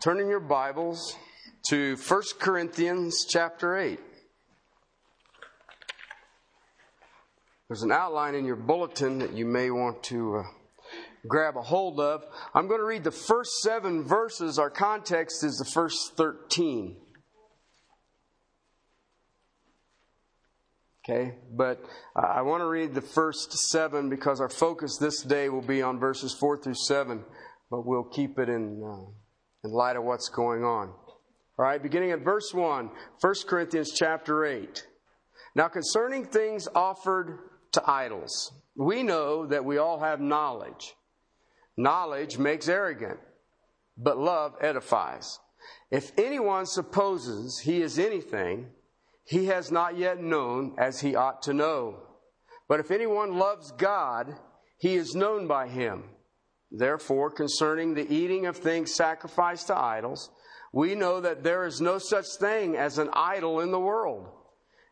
Turn in your Bibles to 1 Corinthians chapter 8. There's an outline in your bulletin that you may want to uh, grab a hold of. I'm going to read the first seven verses. Our context is the first 13. Okay, but uh, I want to read the first seven because our focus this day will be on verses four through seven, but we'll keep it in, uh, in light of what's going on. All right, beginning at verse 1, 1 Corinthians chapter 8. Now, concerning things offered to idols, we know that we all have knowledge. Knowledge makes arrogant, but love edifies. If anyone supposes he is anything, he has not yet known as he ought to know. But if anyone loves God, he is known by him. Therefore, concerning the eating of things sacrificed to idols, we know that there is no such thing as an idol in the world,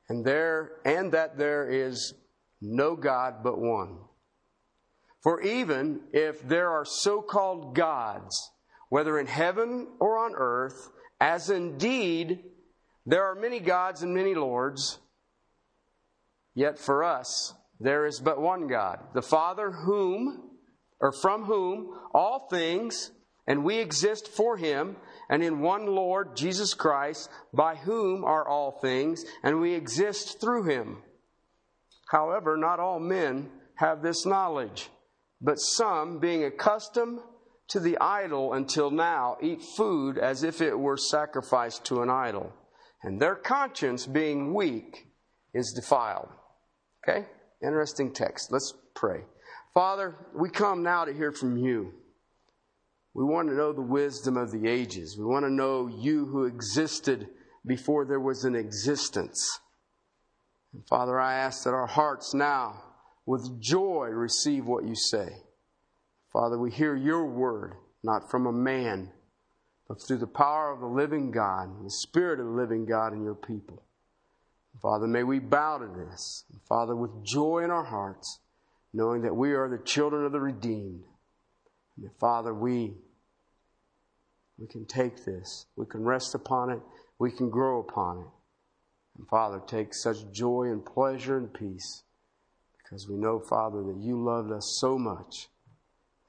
and there and that there is no God but one. For even if there are so-called gods, whether in heaven or on earth, as indeed there are many gods and many lords, yet for us there is but one God, the Father whom or from whom all things and we exist for him and in one Lord Jesus Christ by whom are all things and we exist through him. However, not all men have this knowledge, but some being accustomed to the idol until now eat food as if it were sacrificed to an idol and their conscience being weak is defiled. Okay? Interesting text. Let's pray. Father, we come now to hear from you. We want to know the wisdom of the ages. We want to know you who existed before there was an existence. And Father, I ask that our hearts now, with joy, receive what you say. Father, we hear your word, not from a man, but through the power of the living God, the Spirit of the living God in your people. Father, may we bow to this. Father, with joy in our hearts, knowing that we are the children of the redeemed. And that, Father, we, we can take this. We can rest upon it. We can grow upon it. And Father, take such joy and pleasure and peace because we know, Father, that you loved us so much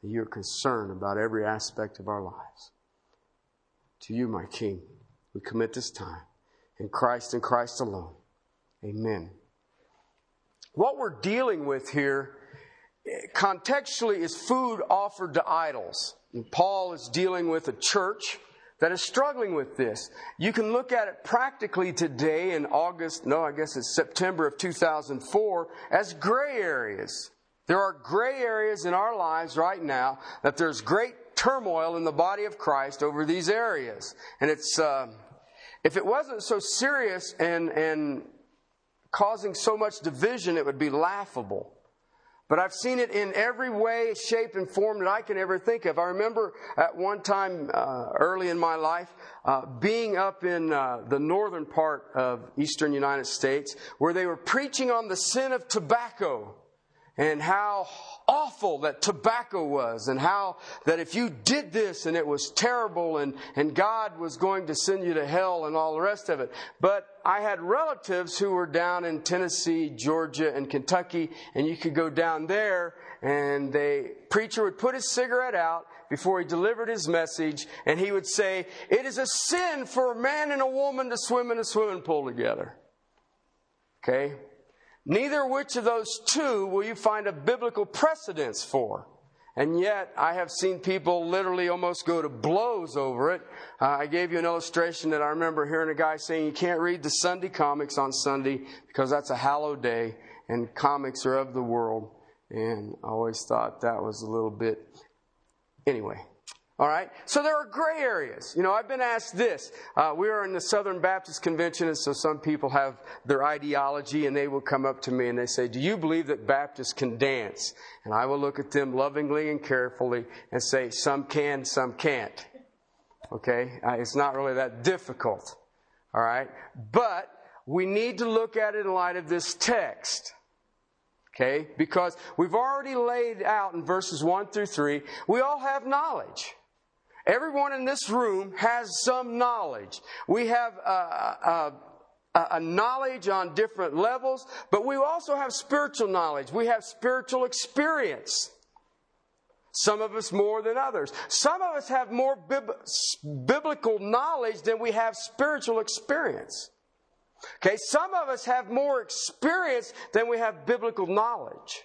that you're concerned about every aspect of our lives. To you, my King, we commit this time. In Christ and Christ alone. Amen. What we're dealing with here, contextually, is food offered to idols. And Paul is dealing with a church that is struggling with this. You can look at it practically today in August, no, I guess it's September of 2004, as gray areas. There are gray areas in our lives right now that there's great turmoil in the body of Christ over these areas. And it's, uh, if it wasn't so serious and, and causing so much division, it would be laughable. But I've seen it in every way, shape, and form that I can ever think of. I remember at one time uh, early in my life uh, being up in uh, the northern part of eastern United States where they were preaching on the sin of tobacco and how awful that tobacco was and how that if you did this and it was terrible and, and God was going to send you to hell and all the rest of it. But I had relatives who were down in Tennessee, Georgia, and Kentucky, and you could go down there and the preacher would put his cigarette out before he delivered his message and he would say, It is a sin for a man and a woman to swim in a swimming pool together. Okay? Neither which of those two will you find a biblical precedence for. And yet, I have seen people literally almost go to blows over it. Uh, I gave you an illustration that I remember hearing a guy saying you can't read the Sunday comics on Sunday because that's a hallowed day and comics are of the world. And I always thought that was a little bit. Anyway, all right? So there are gray areas. You know, I've been asked this. Uh, we are in the Southern Baptist Convention, and so some people have their ideology, and they will come up to me and they say, Do you believe that Baptists can dance? And I will look at them lovingly and carefully and say, Some can, some can't. Okay? Uh, it's not really that difficult. All right? But we need to look at it in light of this text. Okay? Because we've already laid out in verses 1 through 3, we all have knowledge. Everyone in this room has some knowledge. We have a, a, a, knowledge on different levels, but we also have spiritual knowledge. We have spiritual experience. Some of us more than others. Some of us have more bib- biblical knowledge than we have spiritual experience. Okay, some of us have more experience than we have biblical knowledge.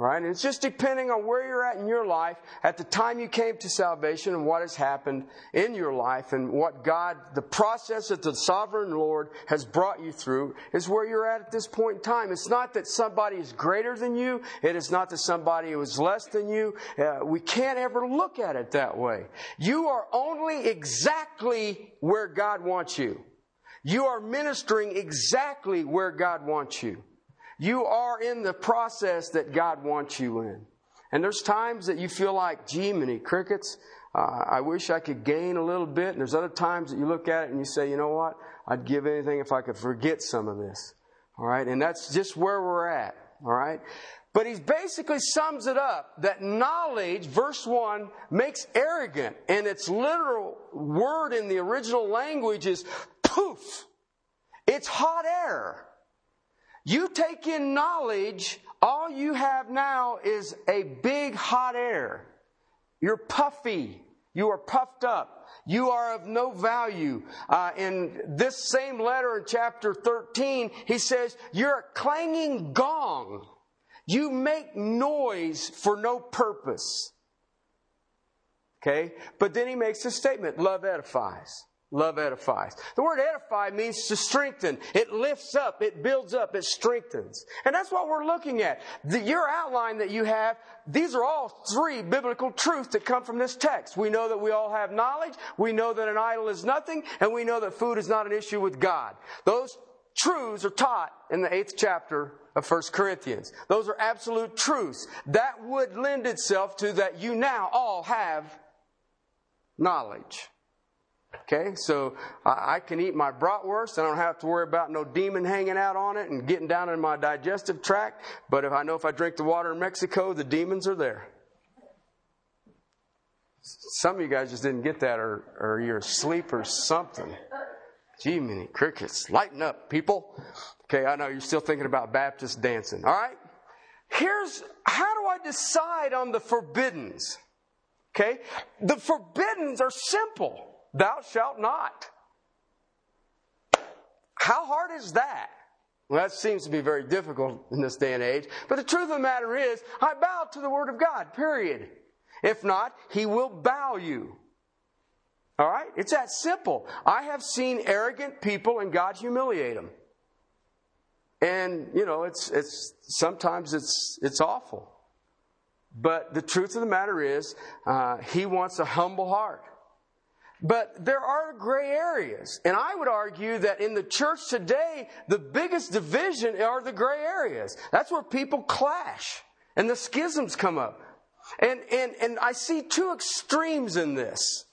Right? And it's just depending on where you're at in your life at the time you came to salvation and what has happened in your life and what God, the process that the sovereign Lord has brought you through is where you're at at this point in time. It's not that somebody is greater than you. It is not that somebody is less than you. Uh, we can't ever look at it that way. You are only exactly where God wants you. You are ministering exactly where God wants you. You are in the process that God wants you in. And there's times that you feel like, Jiminy Crickets, uh, I wish I could gain a little bit. And there's other times that you look at it and you say, you know what? I'd give anything if I could forget some of this. All right. And that's just where we're at. All right. But he basically sums it up that knowledge, verse 1, makes arrogant. And its literal word in the original language is poof. It's hot air. You take in knowledge, all you have now is a big hot air. You're puffy. You are puffed up. You are of no value. Uh, in this same letter in chapter 13, he says, You're a clanging gong. You make noise for no purpose. Okay? But then he makes a statement love edifies. Love edifies. The word edify means to strengthen. It lifts up, it builds up, it strengthens. And that's what we're looking at. The, your outline that you have, these are all three biblical truths that come from this text. We know that we all have knowledge, we know that an idol is nothing, and we know that food is not an issue with God. Those truths are taught in the eighth chapter of 1 Corinthians. Those are absolute truths. That would lend itself to that you now all have knowledge. Okay, so I can eat my bratwurst. I don't have to worry about no demon hanging out on it and getting down in my digestive tract. But if I know if I drink the water in Mexico, the demons are there. Some of you guys just didn't get that, or, or you're asleep or something. Jiminy Crickets. Lighten up, people. Okay, I know you're still thinking about Baptist dancing. All right? Here's how do I decide on the forbiddens? Okay? The forbiddens are simple. Thou shalt not. How hard is that? Well, that seems to be very difficult in this day and age. But the truth of the matter is, I bow to the Word of God, period. If not, He will bow you. All right? It's that simple. I have seen arrogant people and God humiliate them. And, you know, it's, it's, sometimes it's, it's awful. But the truth of the matter is, uh, He wants a humble heart. But there are gray areas. And I would argue that in the church today, the biggest division are the gray areas. That's where people clash and the schisms come up. And, and, and I see two extremes in this.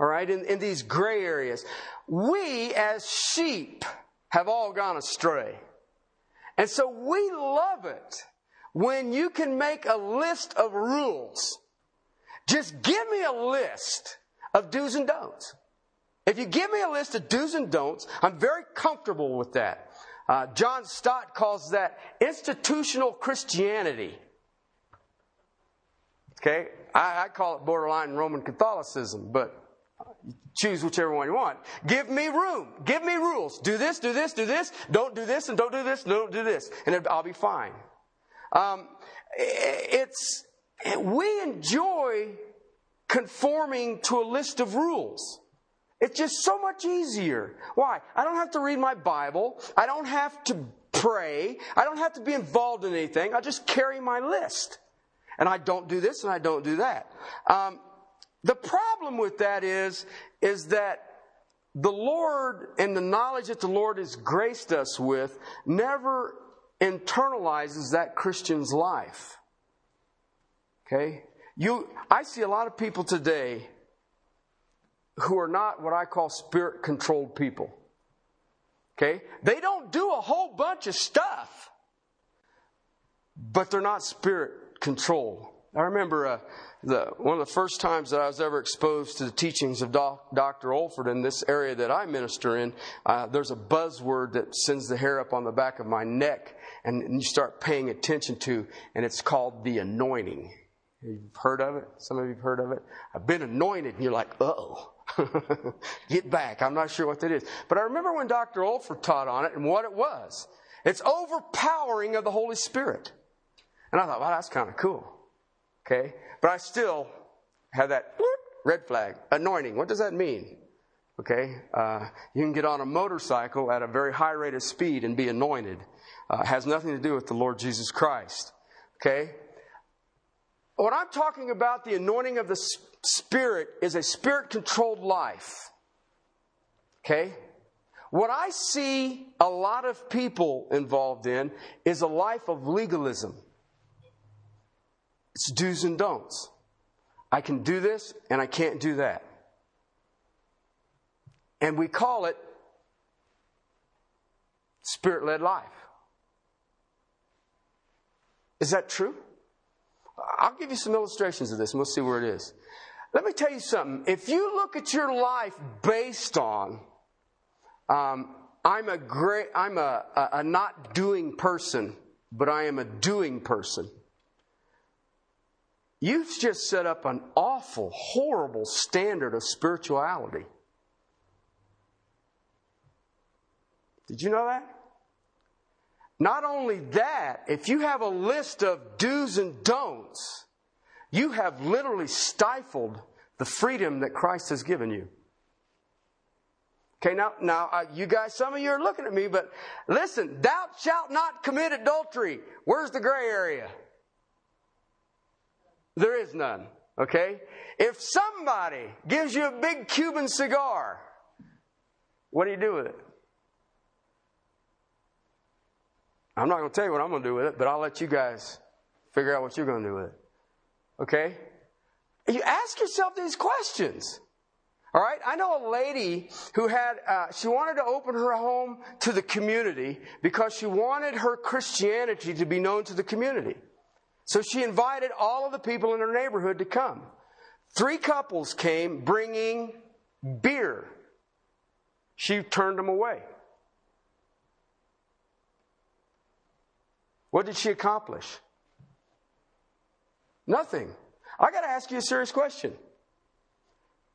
All right, in, in these gray areas. We as sheep have all gone astray. And so we love it when you can make a list of rules. Just give me a list of do's and don'ts. If you give me a list of do's and don'ts, I'm very comfortable with that. Uh, John Stott calls that institutional Christianity. Okay, I, I call it borderline Roman Catholicism, but choose whichever one you want. Give me room. Give me rules. Do this, do this, do this. Don't do this, and don't do this, don't do this, and I'll be fine. Um, it's we enjoy conforming to a list of rules. It's just so much easier. Why? I don't have to read my Bible. I don't have to pray. I don't have to be involved in anything. I just carry my list. And I don't do this and I don't do that. Um, the problem with that is, is that the Lord and the knowledge that the Lord has graced us with never internalizes that Christian's life. Okay? You, I see a lot of people today who are not what I call spirit controlled people. Okay? They don't do a whole bunch of stuff, but they're not spirit controlled. I remember uh, the, one of the first times that I was ever exposed to the teachings of doc, Dr. Olford in this area that I minister in. Uh, there's a buzzword that sends the hair up on the back of my neck, and, and you start paying attention to, and it's called the anointing. You've heard of it? Some of you have heard of it? I've been anointed, and you're like, "Uh oh. Get back. I'm not sure what that is. But I remember when Dr. Olford taught on it and what it was. It's overpowering of the Holy Spirit. And I thought, wow, that's kind of cool. Okay? But I still have that red flag. Anointing. What does that mean? Okay? Uh, you can get on a motorcycle at a very high rate of speed and be anointed. Uh, has nothing to do with the Lord Jesus Christ. Okay? What I'm talking about, the anointing of the Spirit, is a spirit controlled life. Okay? What I see a lot of people involved in is a life of legalism. It's do's and don'ts. I can do this and I can't do that. And we call it spirit led life. Is that true? I'll give you some illustrations of this and we'll see where it is. Let me tell you something. If you look at your life based on, um, I'm a great, I'm a, a, a not doing person, but I am a doing person. You've just set up an awful, horrible standard of spirituality. Did you know that? Not only that, if you have a list of do's and don'ts, you have literally stifled the freedom that Christ has given you. Okay, now, now, uh, you guys, some of you are looking at me, but listen, thou shalt not commit adultery. Where's the gray area? There is none. Okay? If somebody gives you a big Cuban cigar, what do you do with it? I'm not going to tell you what I'm going to do with it, but I'll let you guys figure out what you're going to do with it. Okay? You ask yourself these questions. All right? I know a lady who had, uh, she wanted to open her home to the community because she wanted her Christianity to be known to the community. So she invited all of the people in her neighborhood to come. Three couples came bringing beer. She turned them away. What did she accomplish? Nothing. I got to ask you a serious question.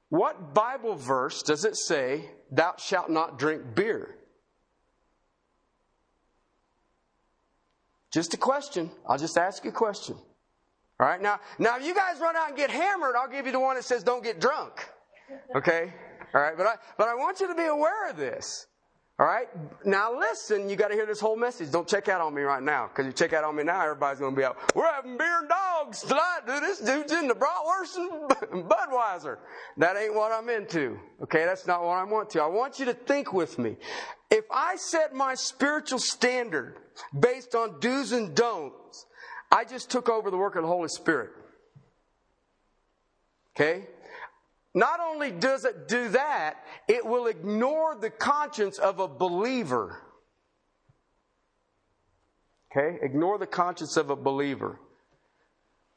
What Bible verse does it say, Thou shalt not drink beer? Just a question. I'll just ask you a question. All right, now, now if you guys run out and get hammered, I'll give you the one that says don't get drunk. Okay? All right, but I, but I want you to be aware of this. All right? Now listen, you got to hear this whole message. Don't check out on me right now. Because you check out on me now, everybody's going to be out. We're having beer and dogs tonight, dude. This dude's in the bratwurst and Budweiser. That ain't what I'm into. Okay? That's not what I want to. I want you to think with me. If I set my spiritual standard based on do's and don'ts, I just took over the work of the Holy Spirit. Okay? Not only does it do that, it will ignore the conscience of a believer. Okay? Ignore the conscience of a believer.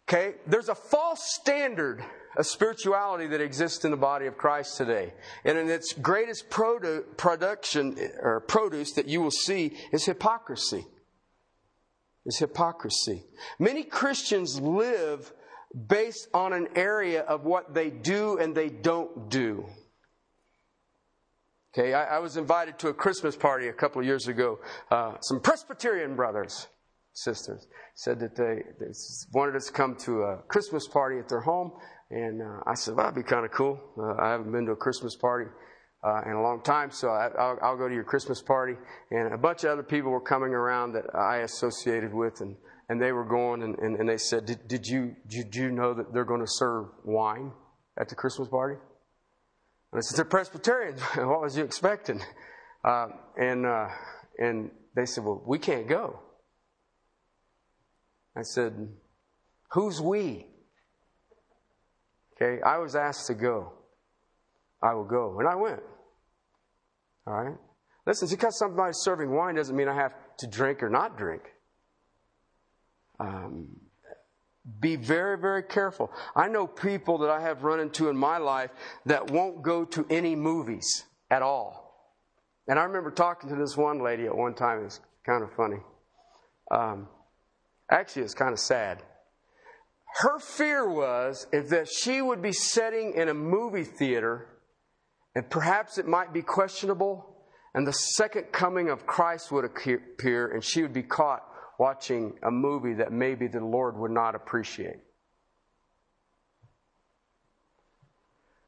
Okay? There's a false standard of spirituality that exists in the body of Christ today. And in its greatest produ- production or produce that you will see is hypocrisy. Is hypocrisy. Many Christians live based on an area of what they do and they don't do. Okay, I, I was invited to a Christmas party a couple of years ago. Uh, some Presbyterian brothers, sisters, said that they, they, wanted us to come to a Christmas party at their home. And uh, I said, well, that'd be kind of cool. Uh, I haven't been to a Christmas party uh, in a long time, so I, will go to your Christmas party. And a bunch of other people were coming around that I associated with. And and they were going and, and, and they said, did, did, you, did you know that they're going to serve wine at the Christmas party? And I said, they're Presbyterians. what was you expecting? Uh, and, uh, and they said, well, we can't go. I said, who's we? Okay, I was asked to go. I will go. And I went. All right? Listen, because somebody's serving wine doesn't mean I have to drink or not drink. Um, Be very, very careful. I know people that I have run into in my life that won't go to any movies at all. And I remember talking to this one lady at one time. It was kind of funny. Um, actually, it's kind of sad. Her fear was if that she would be sitting in a movie theater, and perhaps it might be questionable, and the second coming of Christ would appear, and she would be caught watching a movie that maybe the Lord would not appreciate.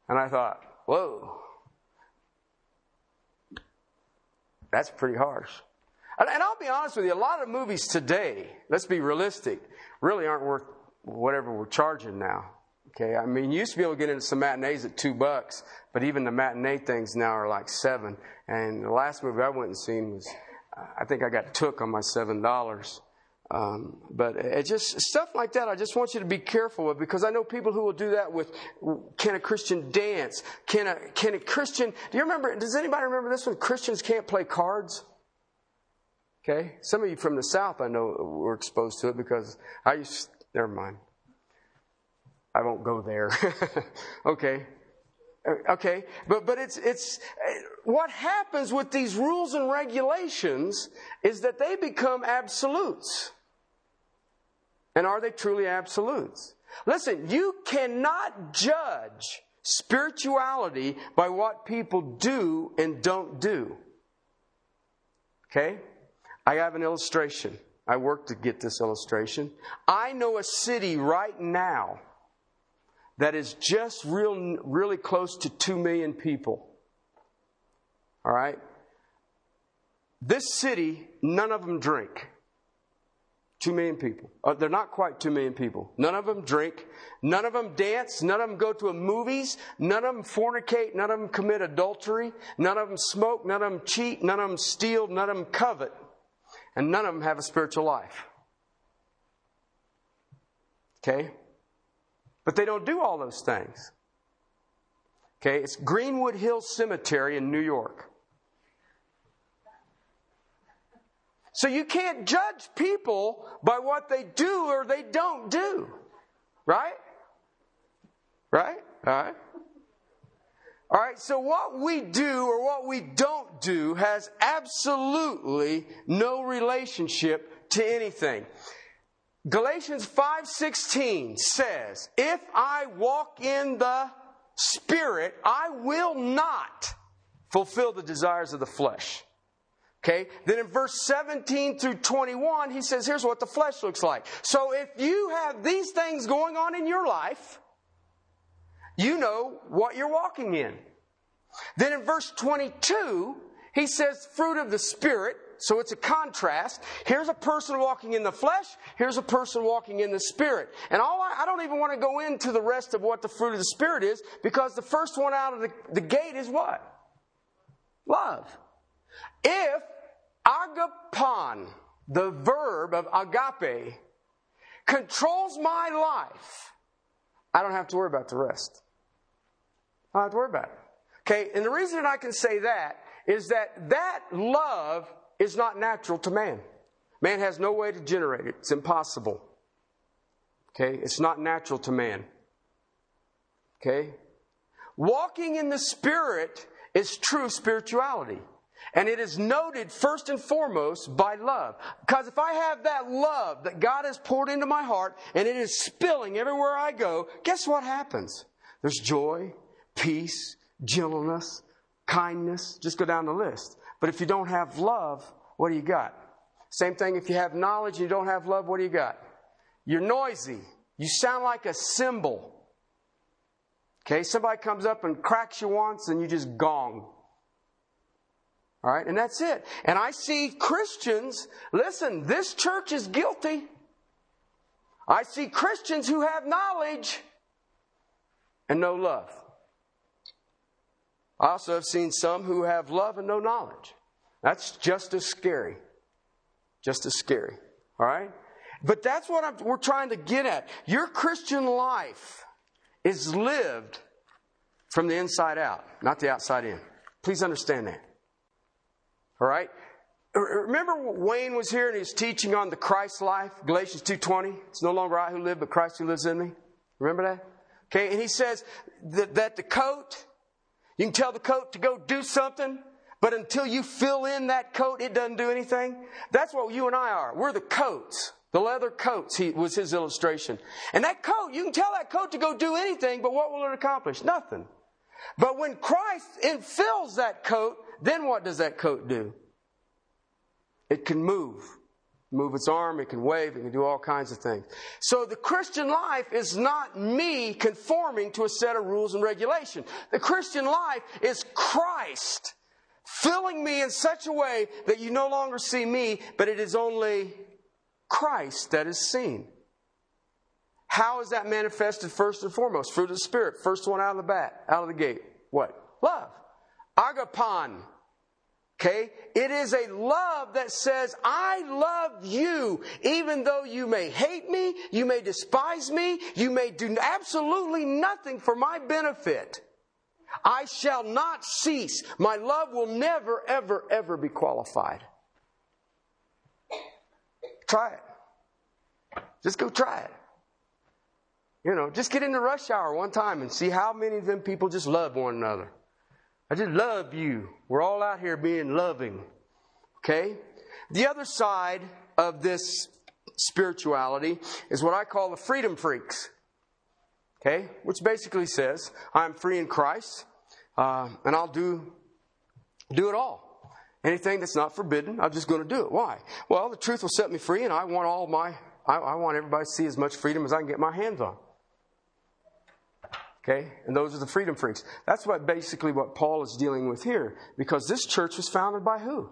And I thought, whoa, that's pretty harsh. And, I'll be honest with you, a lot of movies today, let's be realistic, really aren't worth whatever we're charging now. Okay, I mean, you used to be able to get into some matinees at two bucks, but even the matinee things now are like seven. And the last movie I went and seen was I think I got took on my seven dollars. Um, but it just stuff like that. I just want you to be careful with because I know people who will do that with can a Christian dance? Can a can a Christian? Do you remember? Does anybody remember this one? Christians can't play cards. Okay, some of you from the South I know were exposed to it because I used. Never mind. I won't go there. okay, Uh, okay, but but it's it's uh, what happens with these rules and regulations is that they become absolutes. And are they truly absolutes? Listen, you cannot judge spirituality by what people do and don't do. Okay? I have an illustration. I worked to get this illustration. I know a city right now that is just real, really close to 2 million people. All right? This city, none of them drink. 2 million people. Uh, they're not quite 2 million people. None of them drink. None of them dance. None of them go to a movies. None of them fornicate. None of them commit adultery. None of them smoke. None of them cheat. None of them steal. None of them covet. And none of them have a spiritual life. Okay? But they don't do all those things. Okay, it's Greenwood Hill Cemetery in New York. So you can't judge people by what they do or they don't do. Right? Right? All right. All right, so what we do or what we don't do has absolutely no relationship to anything. Galatians 5:16 says, "If I walk in the spirit, I will not fulfill the desires of the flesh." Okay? Then in verse 17 through 21, he says, here's what the flesh looks like. So if you have these things going on in your life, you know what you're walking in. Then in verse 22, he says, fruit of the Spirit, so it's a contrast. Here's a person walking in the flesh. Here's a person walking in the spirit. And all I, I, don't even want to go into the rest of what the fruit of the spirit is because the first one out of the, the gate is what? Love. If agapon, the verb of agape, controls my life, I don't have to worry about the rest. I don't have to worry about it. Okay, and the reason I can say that is that that love is not natural to man. Man has no way to generate it. It's impossible. Okay? It's not natural to man. Okay? Walking in the Spirit is true spirituality. And it is noted first and foremost by love. Because if I have that love that God has poured into my heart and it is spilling everywhere I go, guess what happens? There's joy, peace, gentleness, kindness. Just go down the list. But if you don't have love, what do you got? Same thing if you have knowledge and you don't have love, what do you got? You're noisy. You sound like a cymbal. Okay, somebody comes up and cracks you once and you just gong. All right, and that's it. And I see Christians, listen, this church is guilty. I see Christians who have knowledge and no love. I also have seen some who have love and no knowledge. That's just as scary. Just as scary. All right? But that's what I'm, we're trying to get at. Your Christian life is lived from the inside out, not the outside in. Please understand that. All right? Remember Wayne was here and he was teaching on the Christ life, Galatians 2.20. It's no longer I who live, but Christ who lives in me. Remember that? Okay, and he says that, that the coat, you can tell the coat to go do something, but until you fill in that coat, it doesn't do anything. That's what you and I are. We're the coats. The leather coats he, was his illustration. And that coat, you can tell that coat to go do anything, but what will it accomplish? Nothing. But when Christ infills that coat, then what does that coat do? It can move. Move its arm, it can wave, it can do all kinds of things. So the Christian life is not me conforming to a set of rules and regulation. The Christian life is Christ filling me in such a way that you no longer see me, but it is only Christ that is seen. How is that manifested first and foremost? Fruit of the Spirit. First one out of the bat, out of the gate. What? Love. Agapon. Okay? It is a love that says, I love you, even though you may hate me, you may despise me, you may do absolutely nothing for my benefit. I shall not cease. My love will never, ever, ever be qualified. Try it. Just go try it. You know, just get into rush hour one time and see how many of them people just love one another. I just love you. We're all out here being loving. Okay? The other side of this spirituality is what I call the freedom freaks. Okay? Which basically says, I'm free in Christ, uh, and I'll do, do it all. Anything that's not forbidden, I'm just going to do it. Why? Well, the truth will set me free, and I want all my, I, I want everybody to see as much freedom as I can get my hands on. Okay? And those are the freedom freaks. That's what basically what Paul is dealing with here. Because this church was founded by who?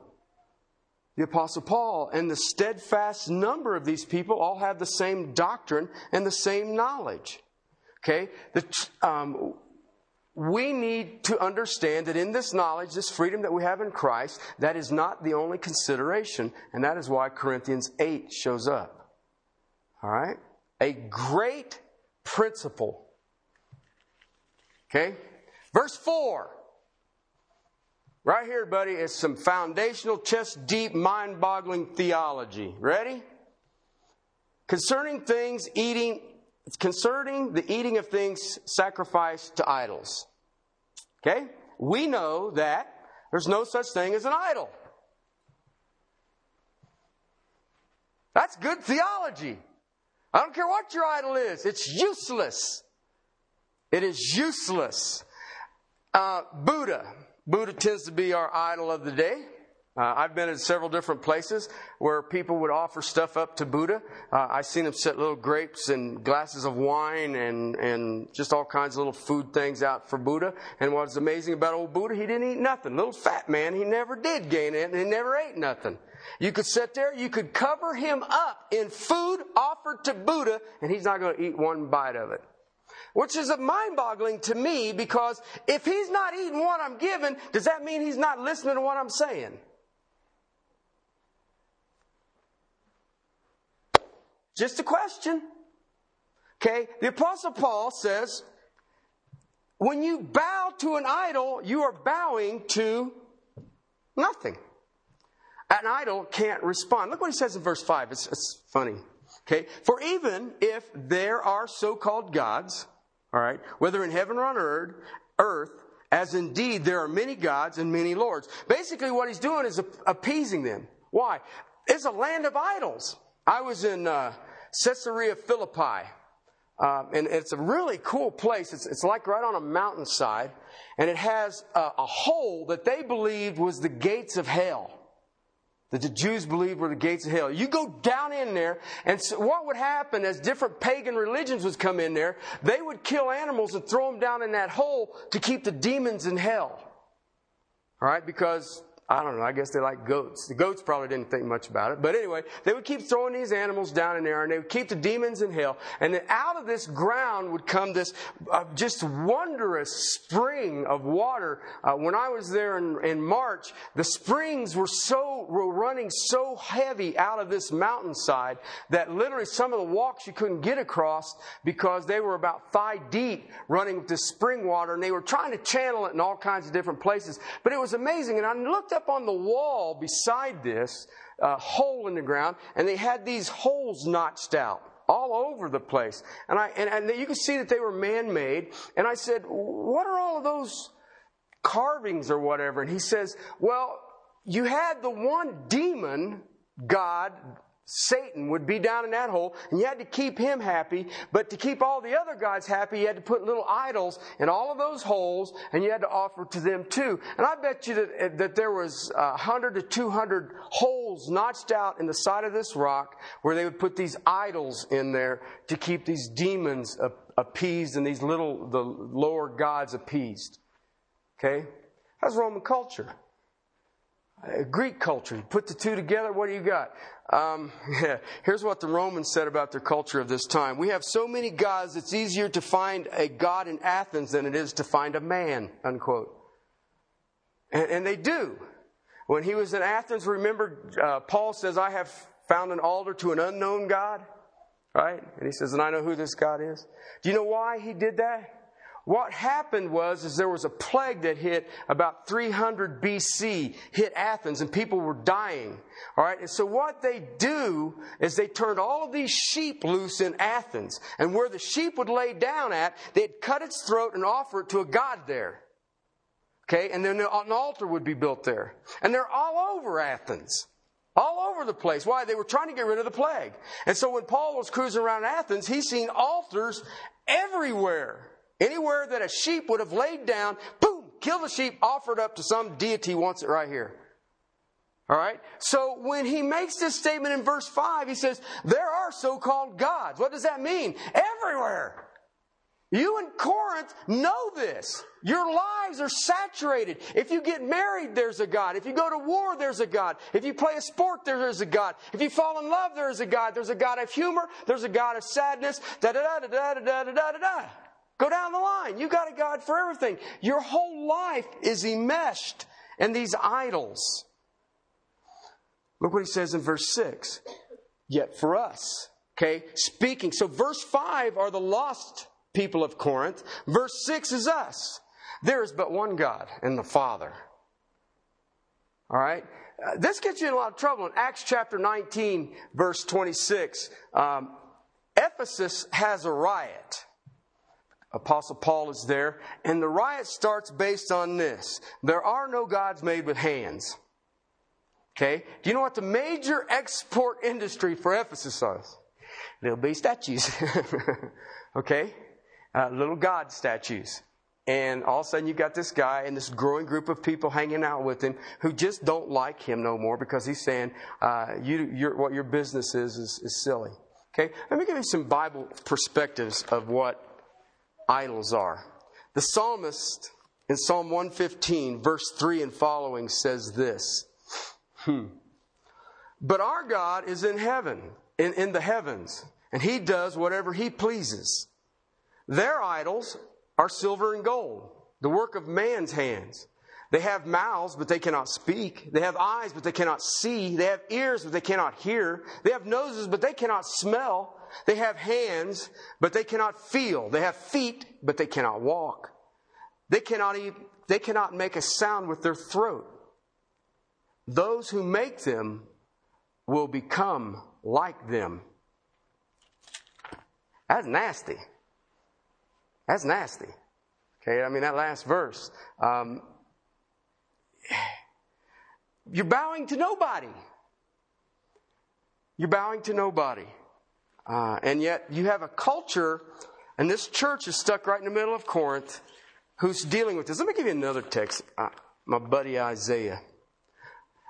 The Apostle Paul. And the steadfast number of these people all have the same doctrine and the same knowledge. Okay? The, um, we need to understand that in this knowledge, this freedom that we have in Christ, that is not the only consideration. And that is why Corinthians 8 shows up. All right? A great principle Okay? Verse 4. Right here, buddy, is some foundational, chest deep, mind boggling theology. Ready? Concerning things eating, concerning the eating of things sacrificed to idols. Okay? We know that there's no such thing as an idol. That's good theology. I don't care what your idol is, it's useless. It is useless. Uh, Buddha. Buddha tends to be our idol of the day. Uh, I've been in several different places where people would offer stuff up to Buddha. Uh, I've seen them set little grapes and glasses of wine and, and just all kinds of little food things out for Buddha. And what's amazing about old Buddha, he didn't eat nothing. Little fat man, he never did gain it and he never ate nothing. You could sit there, you could cover him up in food offered to Buddha, and he's not going to eat one bite of it. Which is a mind boggling to me because if he's not eating what I'm giving, does that mean he's not listening to what I'm saying? Just a question. Okay, the Apostle Paul says, when you bow to an idol, you are bowing to nothing. An idol can't respond. Look what he says in verse 5. It's, it's funny. Okay, for even if there are so called gods, all right, whether in heaven or on earth, as indeed there are many gods and many lords. Basically, what he's doing is appeasing them. Why? It's a land of idols. I was in uh, Caesarea Philippi, uh, and it's a really cool place. It's, it's, like right on a mountainside, and it has a, a hole that they believed was the gates of hell that the Jews believed were the gates of hell. You go down in there, and so what would happen as different pagan religions would come in there? They would kill animals and throw them down in that hole to keep the demons in hell. All right, because I don't know. I guess they like goats. The goats probably didn't think much about it. But anyway, they would keep throwing these animals down in there and they would keep the demons in hell. And then out of this ground would come this uh, just wondrous spring of water. Uh, when I was there in, in March, the springs were so, were running so heavy out of this mountainside that literally some of the walks you couldn't get across because they were about thigh deep running with this spring water and they were trying to channel it in all kinds of different places. But it was amazing. And I looked up on the wall beside this uh, hole in the ground, and they had these holes notched out all over the place. And I and, and you could see that they were man-made. And I said, "What are all of those carvings or whatever?" And he says, "Well, you had the one demon god Satan would be down in that hole, and you had to keep him happy. But to keep all the other gods happy, you had to put little idols in all of those holes, and you had to offer to them too. And I bet you that, eh, that there was uh, a 100 to 200 holes notched out in the side of this rock where they would put these idols in there to keep these demons appeased and these little, the lower gods appeased. Okay? That's Roman culture. Greek culture. Put the two together, what do you got? Um, yeah, here's what the Romans said about their culture of this time. We have so many gods, it's easier to find a god in Athens than it is to find a man, unquote. And, and they do. When he was in Athens, remember, uh, Paul says, I have found an altar to an unknown God, right? And he says, and I know who this God is. Do you know why he did that? What happened was is there was a plague that hit about 300 BC, hit Athens, and people were dying. All right, and so what they do is they turned all of these sheep loose in Athens, and where the sheep would lay down at, they'd cut its throat and offer it to a god there. Okay, and then an altar would be built there, and they're all over Athens. All over the place. Why? They were trying to get rid of the plague. And so when Paul was cruising around Athens, he seen altars everywhere. Anywhere that a sheep would have laid down, boom, kill the sheep, offered up to some deity wants it right here. All right? So when he makes this statement in verse 5, he says, There are so called gods. What does that mean? Everywhere. You in Corinth know this. Your lives are saturated. If you get married, there's a God. If you go to war, there's a God. If you play a sport, there's a God. If you fall in love, there's a God. There's a God of humor. There's a God of sadness. Da da da da da da da da da. Go down the line. You've got a God for everything. Your whole life is enmeshed in these idols. Look what he says in verse 6. Yet for us, okay, speaking. So verse 5 are the lost people of Corinth. Verse 6 is us. There is but one God and the Father. All right? Uh, this gets you in a lot of trouble. In Acts chapter 19, verse 26, um, Ephesus has a riot. Apostle Paul is there, and the riot starts based on this there are no gods made with hands. Okay? Do you know what the major export industry for Ephesus is? Little be statues. okay? Uh, little god statues. And all of a sudden, you've got this guy and this growing group of people hanging out with him who just don't like him no more because he's saying, uh, you, what your business is, is, is silly. Okay? Let me give you some Bible perspectives of what idols are. The psalmist in Psalm 115, verse 3 and following, says this hmm. But our God is in heaven, in, in the heavens, and he does whatever he pleases. Their idols are silver and gold, the work of man's hands. They have mouths, but they cannot speak. They have eyes, but they cannot see. They have ears, but they cannot hear. They have noses, but they cannot smell. They have hands, but they cannot feel. They have feet, but they cannot walk. They cannot, even, they cannot make a sound with their throat. Those who make them will become like them. That's nasty. That's nasty. Okay, I mean, that last verse. Um, you're bowing to nobody. You're bowing to nobody. Uh, and yet you have a culture, and this church is stuck right in the middle of Corinth, who's dealing with this. Let me give you another text. Uh, my buddy Isaiah.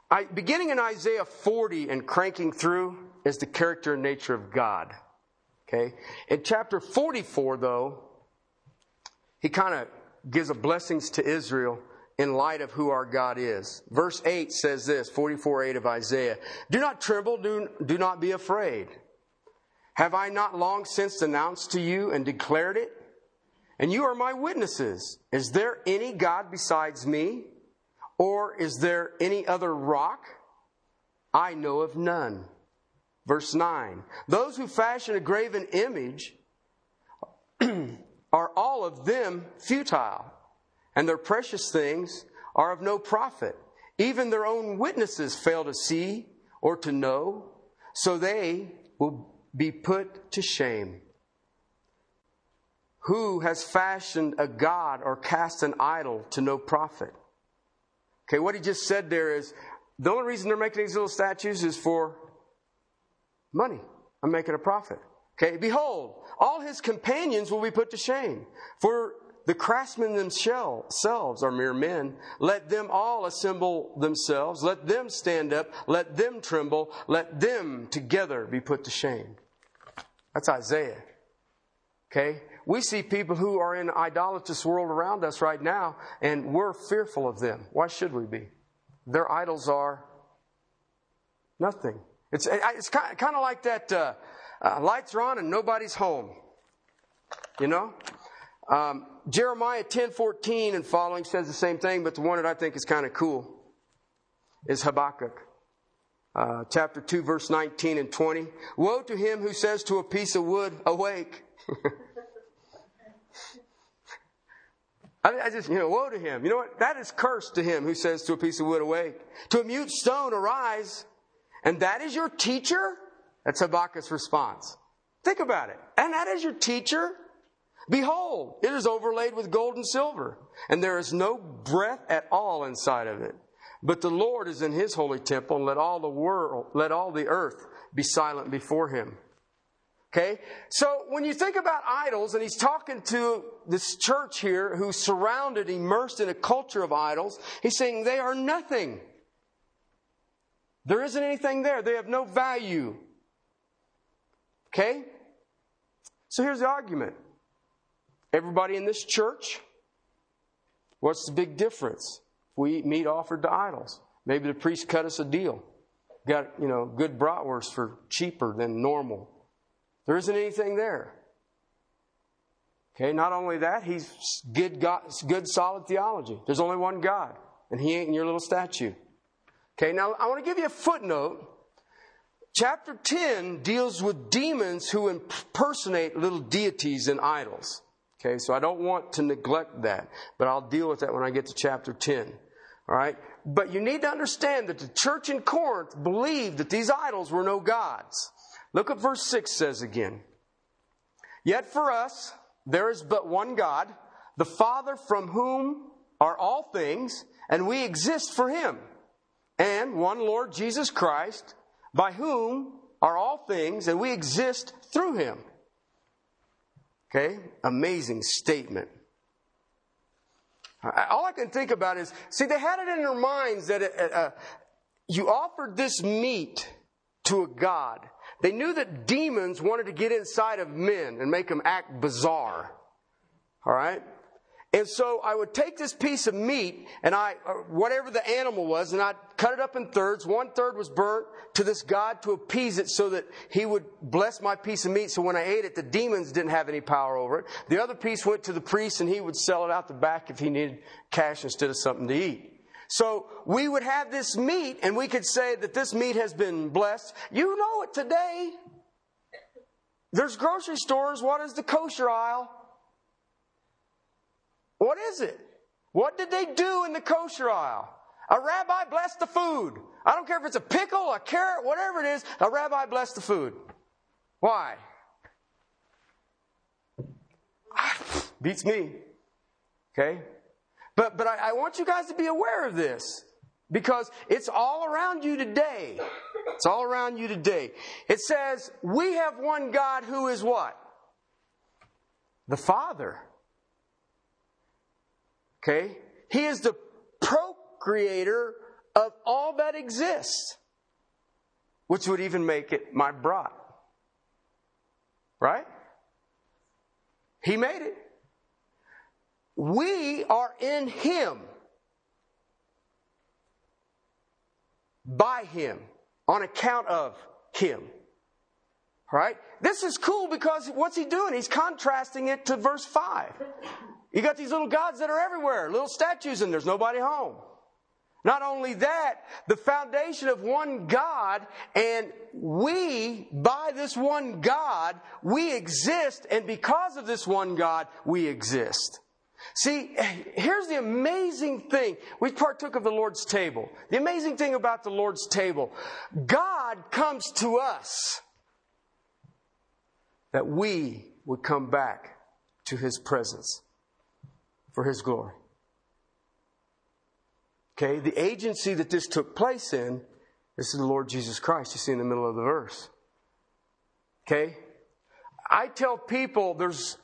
I, beginning in Isaiah 40 and cranking through is the character and nature of God. Okay? In chapter 44, though, he kind of gives a blessings to Israel in light of who our God is. Verse 8 says this, 44 8 of Isaiah Do not tremble, do, do not be afraid. Have I not long since announced to you and declared it? And you are my witnesses. Is there any God besides me? Or is there any other rock? I know of none. Verse 9 Those who fashion a graven image are all of them futile, and their precious things are of no profit. Even their own witnesses fail to see or to know, so they will be put to shame. Who has fashioned a god or cast an idol to no profit? Okay, what he just said there is the only reason they're making these little statues is for money. I'm making a profit. Okay, behold, all his companions will be put to shame. For the craftsmen themselves are mere men. Let them all assemble themselves. Let them stand up. Let them tremble. Let them together be put to shame. That's Isaiah. Okay? We see people who are in idolatrous world around us right now, and we're fearful of them. Why should we be? Their idols are nothing. It's, it's kind of like that uh, uh, lights are on and nobody's home. You know? Um, Jeremiah 10 14 and following says the same thing, but the one that I think is kind of cool is Habakkuk. Uh, chapter 2, verse 19 and 20. Woe to him who says to a piece of wood, Awake. I, I, just, you know, woe to him. You know what? That is cursed to him who says to a piece of wood, Awake. To a mute stone, Arise. And that is your teacher? That's Habakkuk's response. Think about it. And that is your teacher? Behold, it is overlaid with gold and silver, and there is no breath at all inside of it. But the Lord is in his holy temple, and let all the world, let all the earth be silent before him. Okay? So when you think about idols, and he's talking to this church here who's surrounded, immersed in a culture of idols, he's saying they are nothing. There isn't anything there. They have no value. Okay? So here's the argument. Everybody in this church, what's the big difference? We eat meat offered to idols. Maybe the priest cut us a deal. Got, you know, good bratwurst for cheaper than normal. There isn't anything there. Okay, not only that, he's good, God, good solid theology. There's only one God, and he ain't in your little statue. Okay, now I want to give you a footnote. Chapter 10 deals with demons who impersonate little deities and idols. Okay, so I don't want to neglect that, but I'll deal with that when I get to chapter 10. All right? But you need to understand that the church in Corinth believed that these idols were no gods. Look at verse 6 says again. Yet for us, there is but one God, the Father from whom are all things, and we exist for him, and one Lord Jesus Christ, by whom are all things, and we exist through him. Okay? Amazing statement. All I can think about is see, they had it in their minds that uh, uh, you offered this meat to a God. They knew that demons wanted to get inside of men and make them act bizarre. All right? And so I would take this piece of meat and I, uh, whatever the animal was, and I'd cut it up in thirds. One third was burnt to this God to appease it so that he would bless my piece of meat. So when I ate it, the demons didn't have any power over it. The other piece went to the priest and he would sell it out the back if he needed cash instead of something to eat. So we would have this meat and we could say that this meat has been blessed. You know it today. There's grocery stores. What is the kosher aisle? What is it? What did they do in the kosher aisle? A rabbi blessed the food. I don't care if it's a pickle, a carrot, whatever it is, a rabbi blessed the food. Why? Ah, beats me. Okay? But, but I, I want you guys to be aware of this because it's all around you today. It's all around you today. It says, We have one God who is what? The Father. Okay? He is the procreator of all that exists, which would even make it my brat. Right? He made it. We are in Him. By Him. On account of Him. Right? This is cool because what's He doing? He's contrasting it to verse 5. You got these little gods that are everywhere, little statues, and there's nobody home. Not only that, the foundation of one God, and we, by this one God, we exist, and because of this one God, we exist. See, here's the amazing thing. We partook of the Lord's table. The amazing thing about the Lord's table God comes to us that we would come back to His presence for His glory. Okay, the agency that this took place in, this is the Lord Jesus Christ, you see in the middle of the verse. Okay? I tell people there's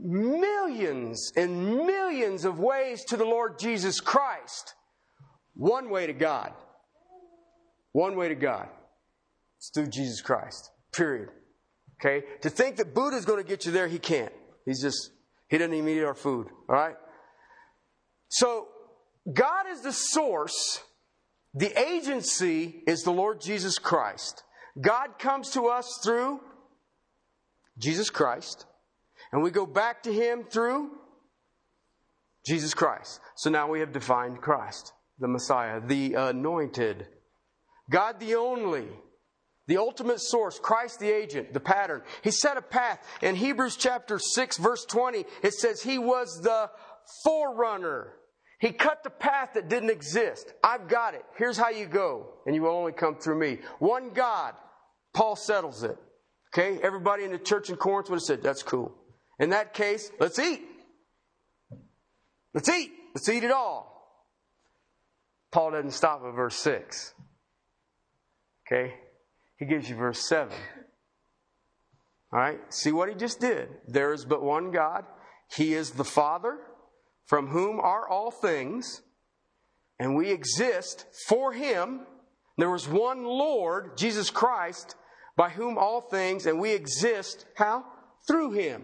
millions and millions of ways to the Lord Jesus Christ. One way to God. One way to God. It's through Jesus Christ. Period. Okay? To think that Buddha's going to get you there, he can't. He's just, he doesn't even eat our food. All right? So, God is the source. The agency is the Lord Jesus Christ. God comes to us through Jesus Christ. And we go back to Him through Jesus Christ. So now we have defined Christ, the Messiah, the anointed. God the only, the ultimate source, Christ the agent, the pattern. He set a path. In Hebrews chapter 6, verse 20, it says He was the forerunner. He cut the path that didn't exist. I've got it. Here's how you go, and you will only come through me. One God. Paul settles it. Okay? Everybody in the church in Corinth would have said, That's cool. In that case, let's eat. Let's eat. Let's eat it all. Paul doesn't stop at verse 6. Okay? He gives you verse 7. All right? See what he just did. There is but one God. He is the Father, from whom are all things, and we exist for him. There was one Lord, Jesus Christ, by whom all things, and we exist, how? Through him.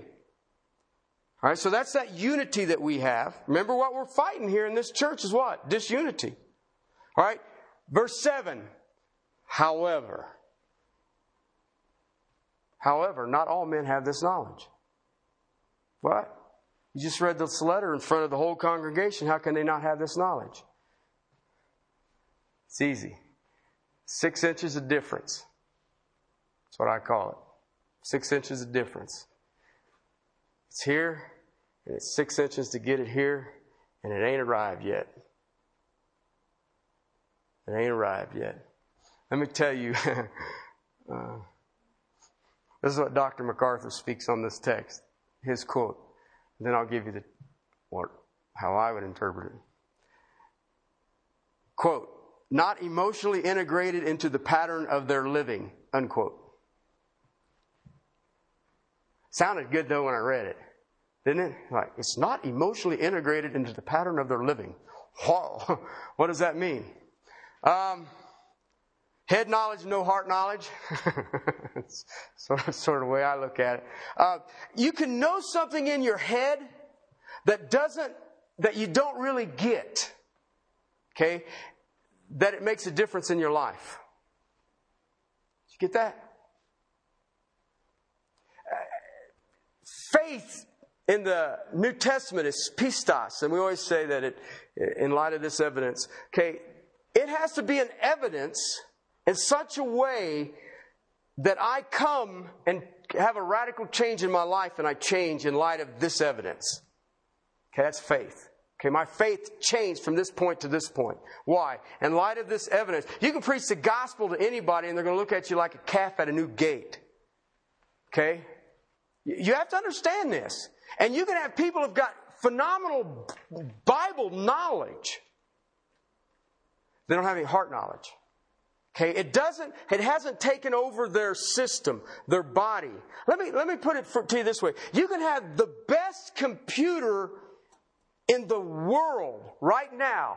All right, so that's that unity that we have. Remember what we're fighting here in this church is what? Disunity. All right, verse 7. However, however, not all men have this knowledge. What? You just read this letter in front of the whole congregation. How can they not have this knowledge? It's easy. Six inches of difference. That's what I call it. Six inches of difference. It's here, and it's six inches to get it here, and it ain't arrived yet. It ain't arrived yet. Let me tell you, uh, this is what Dr. MacArthur speaks on this text, his quote. Then I'll give you the how I would interpret it. Quote, not emotionally integrated into the pattern of their living, unquote. Sounded good though when I read it. Didn't it? Like, it's not emotionally integrated into the pattern of their living. Whoa. what does that mean? Um, head knowledge, no heart knowledge. of, sort of the way I look at it. Uh, you can know something in your head that doesn't, that you don't really get. Okay? That it makes a difference in your life. Did you get that? Faith in the New Testament is pistos, and we always say that it, in light of this evidence, okay, it has to be an evidence in such a way that I come and have a radical change in my life and I change in light of this evidence. Okay, that's faith. Okay, my faith changed from this point to this point. Why? In light of this evidence, you can preach the gospel to anybody and they're going to look at you like a calf at a new gate. Okay? You have to understand this. And you can have people who've got phenomenal Bible knowledge. They don't have any heart knowledge. Okay, it doesn't, it hasn't taken over their system, their body. Let me, let me put it for, to you this way. You can have the best computer in the world right now,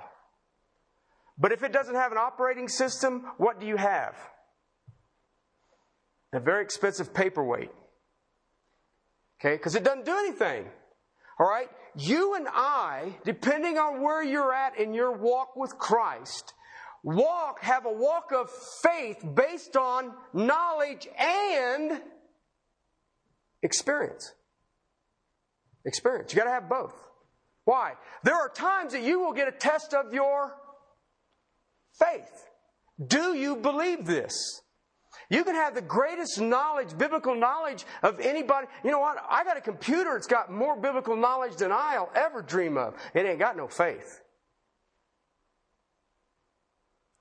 but if it doesn't have an operating system, what do you have? A very expensive paperweight. Okay? Because it doesn't do anything. All right? You and I, depending on where you're at in your walk with Christ, walk, have a walk of faith based on knowledge and experience. Experience. You gotta have both. Why? There are times that you will get a test of your faith. Do you believe this? You can have the greatest knowledge, biblical knowledge of anybody. You know what? I got a computer that's got more biblical knowledge than I'll ever dream of. It ain't got no faith.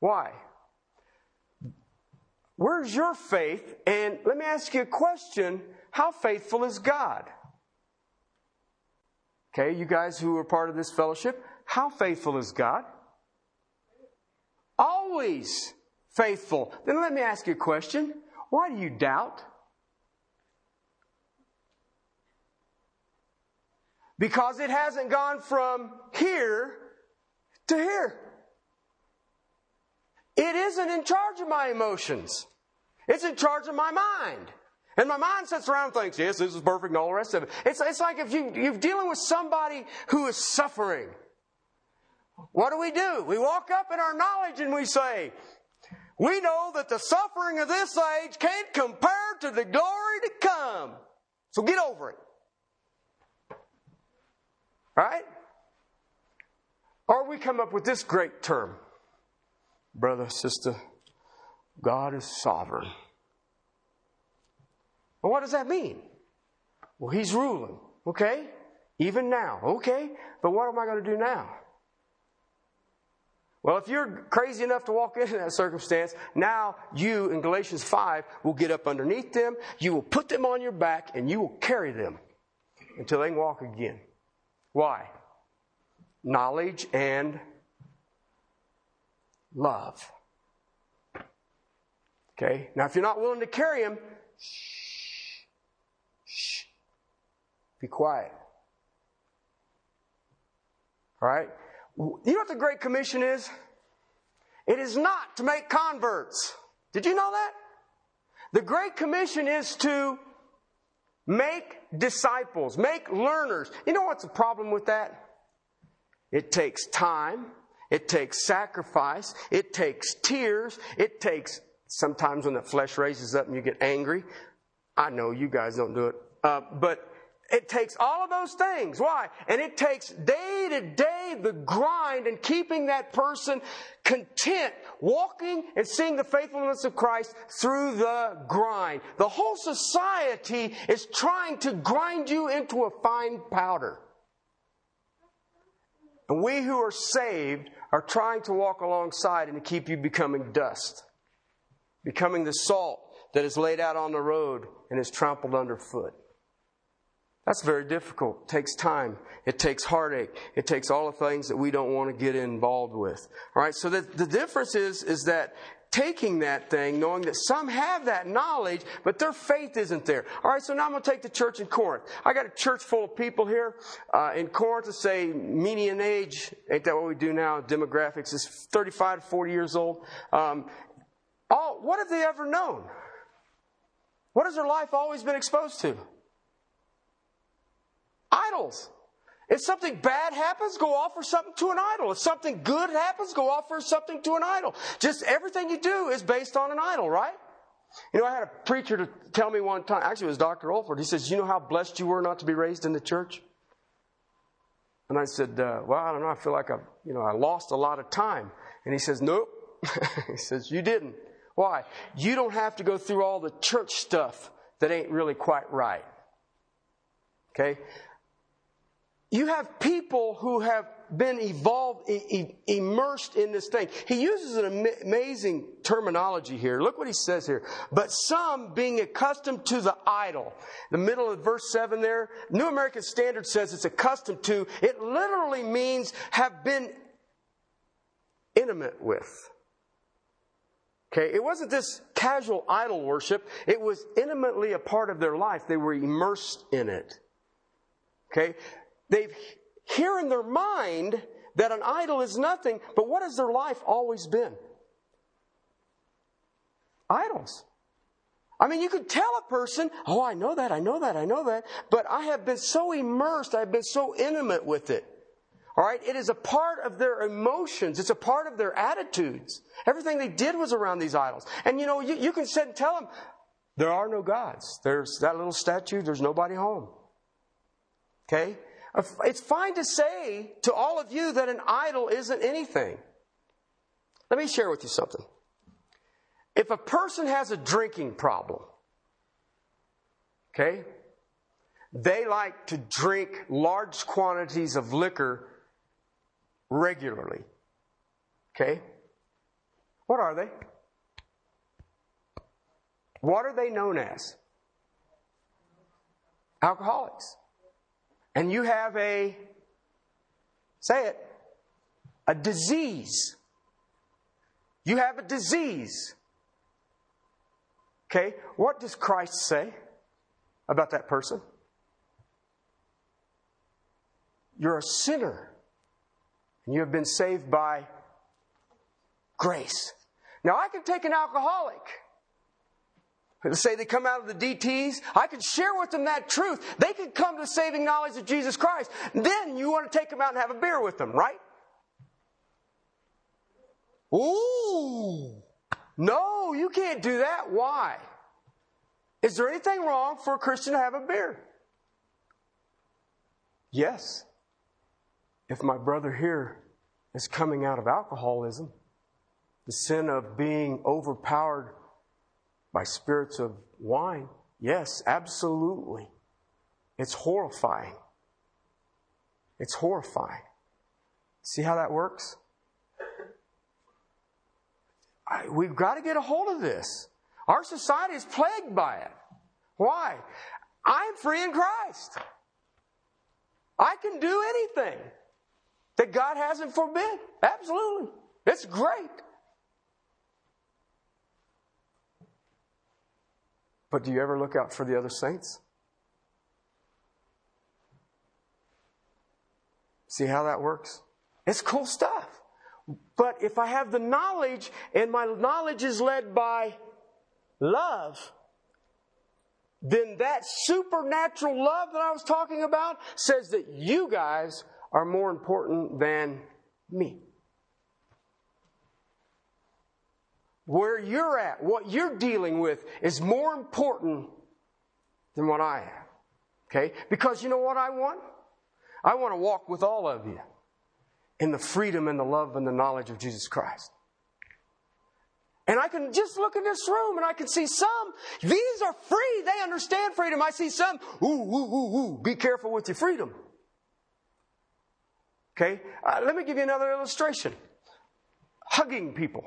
Why? Where's your faith? And let me ask you a question How faithful is God? Okay, you guys who are part of this fellowship, how faithful is God? Always faithful. Then let me ask you a question. Why do you doubt? Because it hasn't gone from here to here. It isn't in charge of my emotions. It's in charge of my mind. And my mind sits around and thinks, yes, this is perfect and all the rest of it. It's, it's like if you, you're dealing with somebody who is suffering. What do we do? We walk up in our knowledge and we say, we know that the suffering of this age can't compare to the glory to come. So get over it. Right? Or we come up with this great term. Brother, sister, God is sovereign. Well, what does that mean? Well, He's ruling. Okay? Even now. Okay? But what am I going to do now? Well, if you're crazy enough to walk into that circumstance, now you in Galatians 5 will get up underneath them, you will put them on your back, and you will carry them until they can walk again. Why? Knowledge and love. Okay? Now, if you're not willing to carry them, shh, shh, be quiet. All right? You know what the Great Commission is? It is not to make converts. Did you know that? The Great Commission is to make disciples, make learners. You know what's the problem with that? It takes time, it takes sacrifice, it takes tears, it takes sometimes when the flesh raises up and you get angry. I know you guys don't do it, uh, but it takes all of those things. Why? And it takes day to day the grind and keeping that person content, walking and seeing the faithfulness of Christ through the grind. The whole society is trying to grind you into a fine powder. And we who are saved are trying to walk alongside and to keep you becoming dust, becoming the salt that is laid out on the road and is trampled underfoot. That's very difficult. It takes time. It takes heartache. It takes all the things that we don't want to get involved with. All right. So the, the difference is, is that taking that thing, knowing that some have that knowledge, but their faith isn't there. All right. So now I'm going to take the church in Corinth. I got a church full of people here uh, in Corinth to say median age. Ain't that what we do now? Demographics is 35 to 40 years old. Um, all, what have they ever known? What has their life always been exposed to? idols. If something bad happens, go offer something to an idol. If something good happens, go offer something to an idol. Just everything you do is based on an idol, right? You know, I had a preacher to tell me one time, actually it was Dr. Olford, he says, You know how blessed you were not to be raised in the church? And I said, uh, Well, I don't know, I feel like I, you know, I lost a lot of time. And he says, Nope. he says, You didn't. Why? You don't have to go through all the church stuff that ain't really quite right. Okay? You have people who have been evolved, e- immersed in this thing. He uses an am- amazing terminology here. Look what he says here. But some being accustomed to the idol. The middle of verse 7 there, New American Standard says it's accustomed to. It literally means have been intimate with. Okay, it wasn't this casual idol worship. It was intimately a part of their life. They were immersed in it. Okay, They've hear in their mind that an idol is nothing, but what has their life always been? Idols. I mean, you could tell a person, oh, I know that, I know that, I know that, but I have been so immersed, I've been so intimate with it. All right? It is a part of their emotions. It's a part of their attitudes. Everything they did was around these idols. And you know, you, you can sit and tell them, there are no gods. There's that little statue, there's nobody home. Okay? It's fine to say to all of you that an idol isn't anything. Let me share with you something. if a person has a drinking problem, okay, they like to drink large quantities of liquor regularly. Okay? What are they? What are they known as? Alcoholics. And you have a, say it, a disease. You have a disease. Okay, what does Christ say about that person? You're a sinner. And you have been saved by grace. Now, I can take an alcoholic. Say they come out of the DTs. I can share with them that truth. They can come to saving knowledge of Jesus Christ. Then you want to take them out and have a beer with them, right? Ooh. No, you can't do that. Why? Is there anything wrong for a Christian to have a beer? Yes if my brother here is coming out of alcoholism, the sin of being overpowered by spirits of wine, yes, absolutely. It's horrifying. It's horrifying. See how that works? I, we've got to get a hold of this. Our society is plagued by it. Why? I'm free in Christ. I can do anything that God hasn't forbid. Absolutely. It's great. But do you ever look out for the other saints? See how that works? It's cool stuff. But if I have the knowledge and my knowledge is led by love, then that supernatural love that I was talking about says that you guys are more important than me. Where you're at, what you're dealing with, is more important than what I am. Okay? Because you know what I want? I want to walk with all of you in the freedom and the love and the knowledge of Jesus Christ. And I can just look in this room and I can see some, these are free. They understand freedom. I see some, ooh, ooh, ooh, ooh, be careful with your freedom. Okay? Uh, let me give you another illustration hugging people.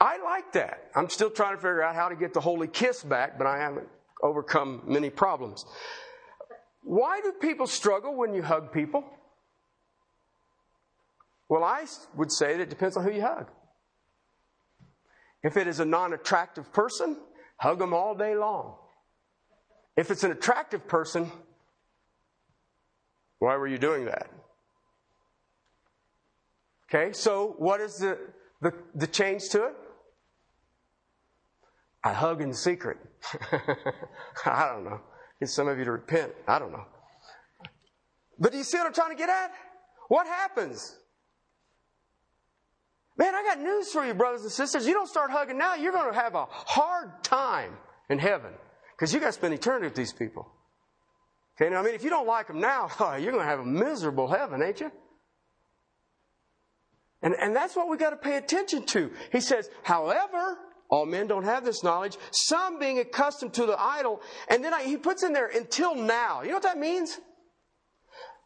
I like that. I'm still trying to figure out how to get the holy kiss back, but I haven't overcome many problems. Why do people struggle when you hug people? Well, I would say that it depends on who you hug. If it is a non attractive person, hug them all day long. If it's an attractive person, why were you doing that? Okay, so what is the, the, the change to it? I hug in secret. I don't know. Get some of you to repent. I don't know. But do you see what I'm trying to get at? What happens? Man, I got news for you, brothers and sisters. You don't start hugging now, you're going to have a hard time in heaven because you got to spend eternity with these people. Okay, now I mean, if you don't like them now, oh, you're going to have a miserable heaven, ain't you? And, and that's what we got to pay attention to. He says, however, all men don't have this knowledge, some being accustomed to the idol, and then I, he puts in there, until now. You know what that means?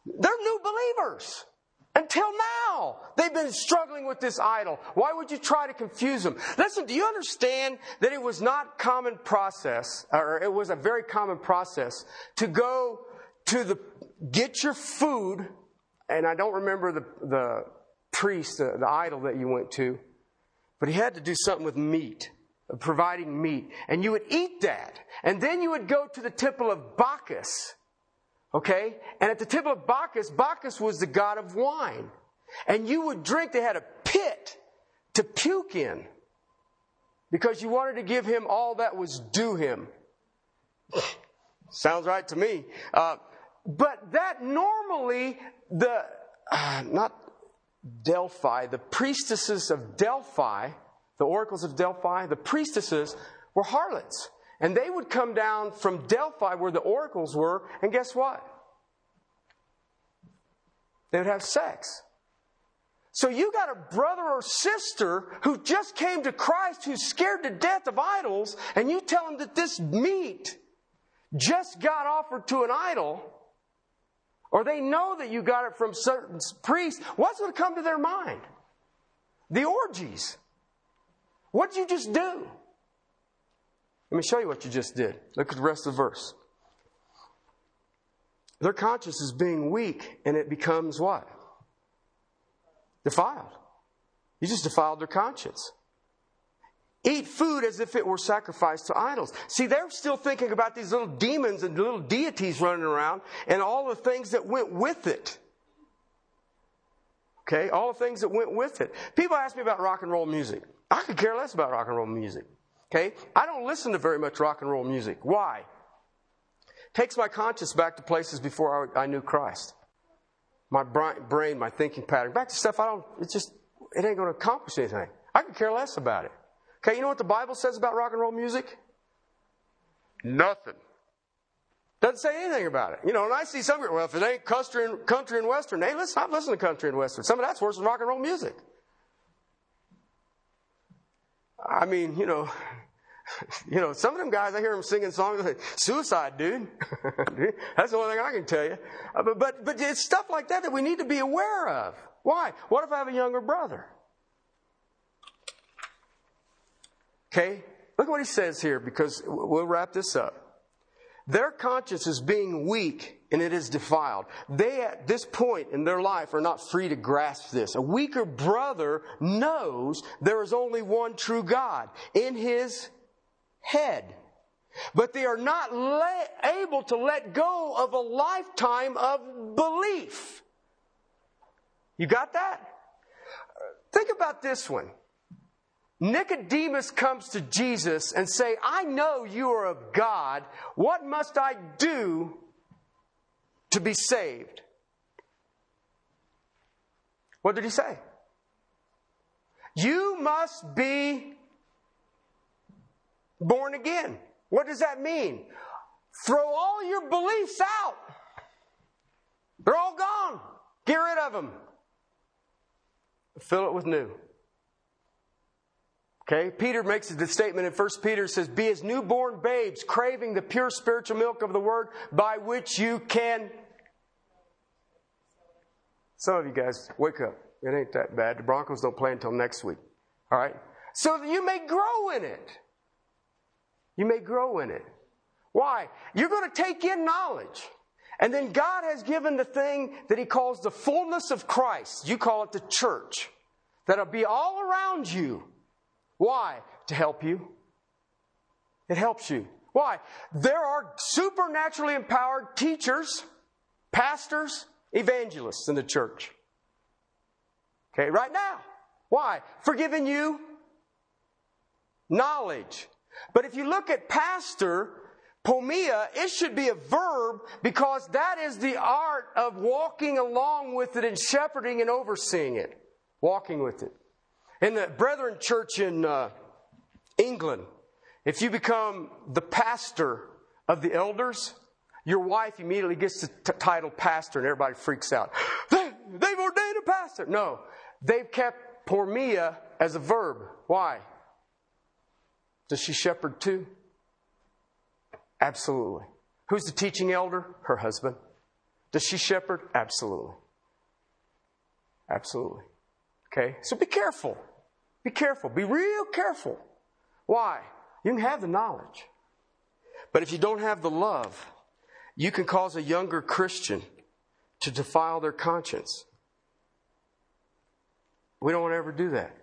They're new believers. Until now, they've been struggling with this idol. Why would you try to confuse them? Listen, do you understand that it was not common process, or it was a very common process to go to the, get your food, and I don't remember the, the priest, the, the idol that you went to, but he had to do something with meat, providing meat. And you would eat that. And then you would go to the temple of Bacchus Okay? And at the temple of Bacchus, Bacchus was the god of wine. And you would drink, they had a pit to puke in because you wanted to give him all that was due him. Sounds right to me. Uh, but that normally, the, uh, not Delphi, the priestesses of Delphi, the oracles of Delphi, the priestesses were harlots. And they would come down from Delphi, where the oracles were, and guess what? They would have sex. So you got a brother or sister who just came to Christ who's scared to death of idols, and you tell him that this meat just got offered to an idol, or they know that you got it from certain priests, what's going to come to their mind? The orgies. What did you just do? Let me show you what you just did. Look at the rest of the verse. Their conscience is being weak, and it becomes what? defiled. You just defiled their conscience. Eat food as if it were sacrificed to idols. See, they're still thinking about these little demons and little deities running around and all the things that went with it. Okay, all the things that went with it. People ask me about rock and roll music. I could care less about rock and roll music. Okay, I don't listen to very much rock and roll music. Why? Takes my conscience back to places before I, I knew Christ my brain, my thinking pattern, back to stuff I don't, it's just, it ain't going to accomplish anything. I could care less about it. Okay, you know what the Bible says about rock and roll music? Nothing. Doesn't say anything about it. You know, and I see some, well, if it ain't country and, country and western, hey, let's not listen to country and western. Some of that's worse than rock and roll music. I mean, you know, You know, some of them guys, I hear them singing songs like, suicide, dude. That's the only thing I can tell you. Uh, but, but, but it's stuff like that that we need to be aware of. Why? What if I have a younger brother? Okay? Look what he says here because we'll wrap this up. Their conscience is being weak and it is defiled. They, at this point in their life, are not free to grasp this. A weaker brother knows there is only one true God. In his head. But they are not le- able to let go of a lifetime of belief. You got that? Think about this one. Nicodemus comes to Jesus and say, I know you are of God. What must I do to be saved? What did he say? You must be born again. What does that mean? Throw all your beliefs out. They're all gone. Get rid of them. Fill it with new. Okay, Peter makes the statement in 1 Peter says, Be as newborn babes, craving the pure spiritual milk of the word by which you can. Some of you guys, wake up. It ain't that bad. The Broncos don't play until next week. All right? So that you may grow in it. You may grow in it. Why? You're going to take in knowledge. And then God has given the thing that He calls the fullness of Christ. You call it the church. That'll be all around you. Why? To help you. It helps you. Why? There are supernaturally empowered teachers, pastors, evangelists in the church. Okay, right now. Why? For giving you knowledge, but if you look at pastor, pomia, it should be a verb because that is the art of walking along with it and shepherding and overseeing it. Walking with it. In the Brethren Church in uh, England, if you become the pastor of the elders, your wife immediately gets the t- title pastor and everybody freaks out. They, they've ordained a pastor. No, they've kept pormia as a verb. Why? Does she shepherd too? Absolutely. Who's the teaching elder? Her husband. Does she shepherd? Absolutely. Absolutely. Okay? So be careful. Be careful. Be real careful. Why? You can have the knowledge. But if you don't have the love, you can cause a younger Christian to defile their conscience. We don't want to ever do that.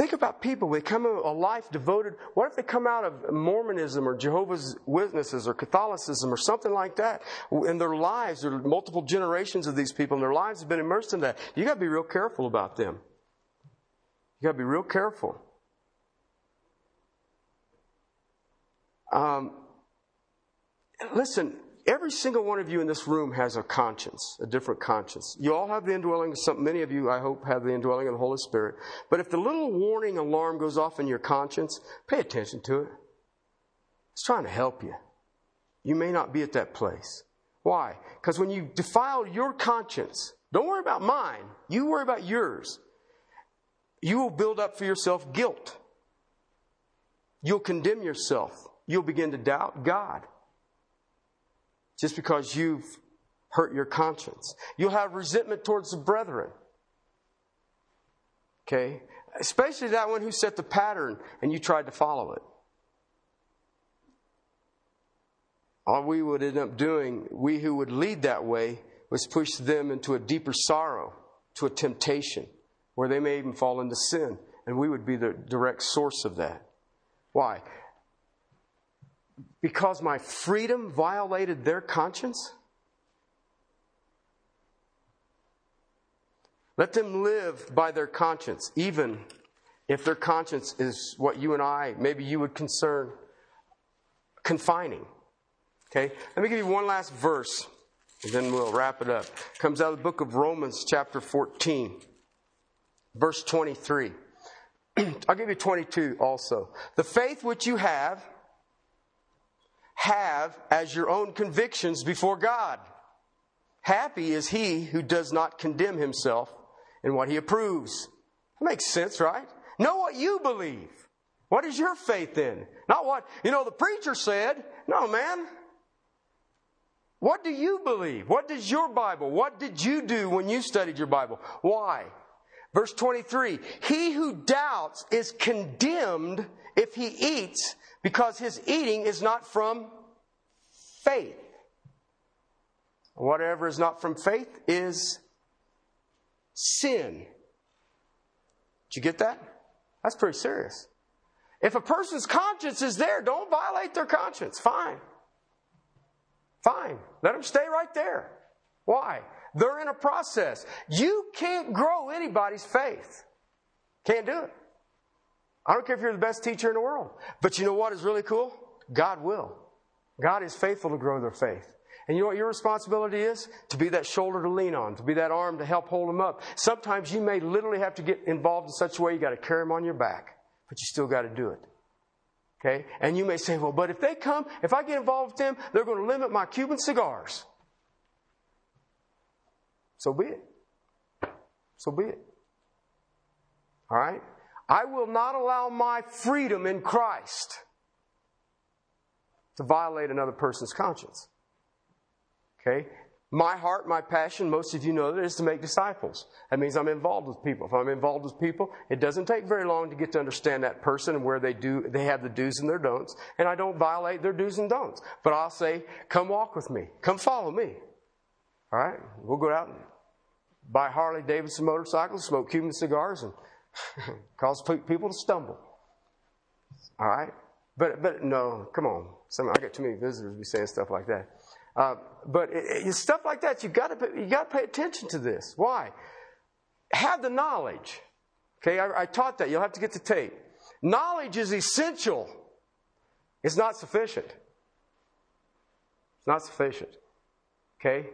Think about people. They come a life devoted. What if they come out of Mormonism or Jehovah's Witnesses or Catholicism or something like that? In their lives, there are multiple generations of these people, and their lives have been immersed in that. You got to be real careful about them. You got to be real careful. Um, listen, every single one of you in this room has a conscience, a different conscience. You all have the indwelling, some, many of you, I hope, have the indwelling of the Holy Spirit. But if the little warning alarm goes off in your conscience, pay attention to it. It's trying to help you. You may not be at that place. Why? Because when you defile your conscience, Don't worry about mine. You worry about yours. You will build up for yourself guilt. You'll condemn yourself. You'll begin to doubt God just because you've hurt your conscience. You'll have resentment towards the brethren. Okay? Especially that one who set the pattern and you tried to follow it. All we would end up doing, we who would lead that way, was push them into a deeper sorrow, to a temptation, where they may even fall into sin. And we would be the direct source of that. Why? Because my freedom violated their conscience? Let them live by their conscience, even if their conscience is what you and I, maybe you would concern confining. Okay? Let me give you one last verse, and then we'll wrap it up. It comes out of the book of Romans, chapter 14, verse 23. I'll give you 22 also. The faith which you have, have as your own convictions before God. Happy is he who does not condemn himself in what he approves. That makes sense, right? Know what you believe. What is your faith in? Not what, you know, the preacher said. No, man. What do you believe? What does your Bible? What did you do when you studied your Bible? Why? Verse 23 He who doubts is condemned if he eats because his eating is not from faith. Whatever is not from faith is sin. Did you get that? That's pretty serious. If a person's conscience is there, don't violate their conscience. Fine. Fine. Let them stay right there. Why? They're in a process. You can't grow anybody's faith. Can't do it. I don't care if you're the best teacher in the world. But you know what is really cool? God will. God is faithful to grow their faith. And you know what your responsibility is? To be that shoulder to lean on, to be that arm to help hold them up. Sometimes you may literally have to get involved in such a way you got to carry them on your back, but you still got to do it. Okay? And you may say, well, but if they come, if I get involved with them, they're going to limit my Cuban cigars. So be it. So be it. All right? I will not allow my freedom in Christ to violate another person's conscience. Okay? My heart, my passion, most of you know that, is to make disciples. That means I'm involved with people. If I'm involved with people, it doesn't take very long to get to understand that person and where they do, they have the do's and their don'ts. And I don't violate their do's and don'ts. But I'll say, come walk with me. Come follow me. All right? We'll go out and buy Harley Davidson motorcycles, smoke Cuban cigars, and cause people to stumble. All right? But, but no, come on. Some, I get too many visitors be saying stuff like that. Uh, but it, it, stuff like that, you've got to you got to pay attention to this. Why? Have the knowledge. Okay, I, I taught that. You'll have to get the tape. Knowledge is essential. It's not sufficient. It's not sufficient. Okay?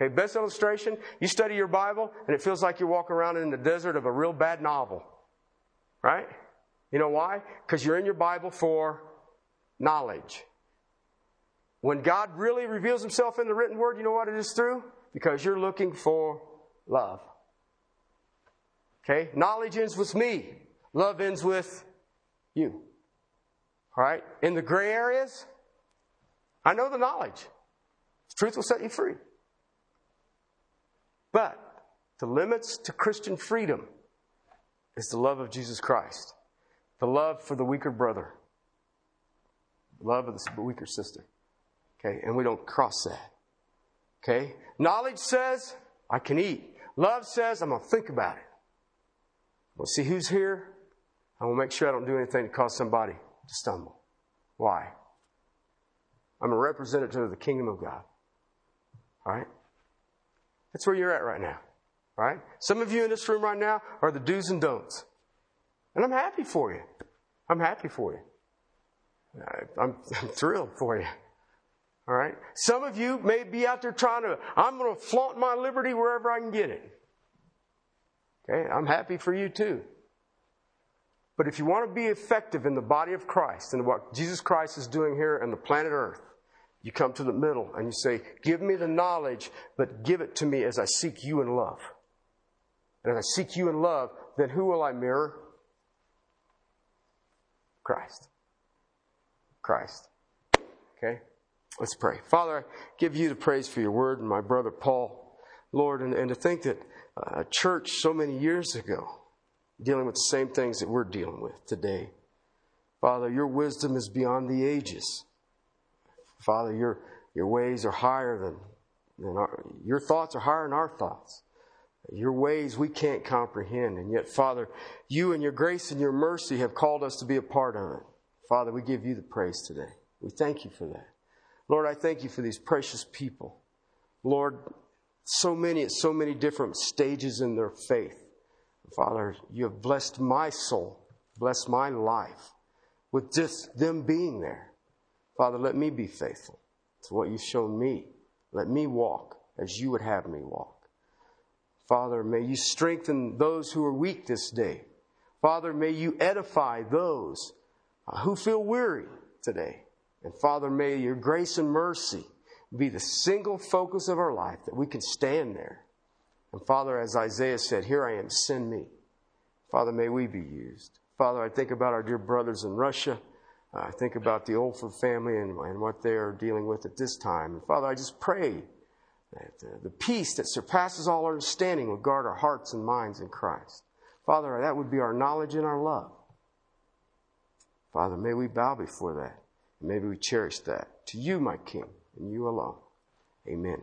Okay, best illustration, you study your Bible and it feels like you're walking around in the desert of a real bad novel. Right? You know why? Because you're in your Bible for knowledge. When God really reveals himself in the written word, you know what it is through? Because you're looking for love. Okay? Knowledge ends with me. Love ends with you. All right? In the gray areas, I know the knowledge. Truth will set you free. But the limits to Christian freedom is the love of Jesus Christ, the love for the weaker brother, the love of the weaker sister. Okay, and we don't cross that. Okay? Knowledge says, I can eat. Love says, I'm to think about it. We'll see who's here. I will make sure I don't do anything to cause somebody to stumble. Why? I'm a representative of the kingdom of God. All right? That's where you're at right now. Right? Some of you in this room right now are the do's and don'ts. And I'm happy for you. I'm happy for you. I'm, I'm thrilled for you. All right? Some of you may be out there trying to, I'm going to flaunt my liberty wherever I can get it. Okay? I'm happy for you too. But if you want to be effective in the body of Christ and what Jesus Christ is doing here on the planet Earth, You come to the middle and you say, Give me the knowledge, but give it to me as I seek you in love. And as I seek you in love, then who will I mirror? Christ. Christ. Okay? Let's pray. Father, I give you the praise for your word and my brother Paul, Lord, and, and to think that uh, a church so many years ago dealing with the same things that we're dealing with today. Father, your wisdom is beyond the ages. Father, your, your ways are higher than, than our, your thoughts are higher than our thoughts. Your ways we can't comprehend. And yet, Father, you and your grace and your mercy have called us to be a part of it. Father, we give you the praise today. We thank you for that. Lord, I thank you for these precious people. Lord, so many at so many different stages in their faith. Father, you have blessed my soul, blessed my life with just them being there. Father, let me be faithful to what you've shown me. Let me walk as you would have me walk. Father, may you strengthen those who are weak this day. Father, may you edify those uh, who feel weary today. And Father, may your grace and mercy be the single focus of our life that we can stand there. And Father, as Isaiah said, Here I am, send me. Father, may we be used. Father, I think about our dear brothers in Russia. I think about the Olford family and, and what they are dealing with at this time. And Father, I just pray that uh, the peace that surpasses all understanding would guard our hearts and minds in Christ. Father, that would be our knowledge and our love. Father, may we bow before that. Maybe we cherish that. To you, my King, and you alone. Amen.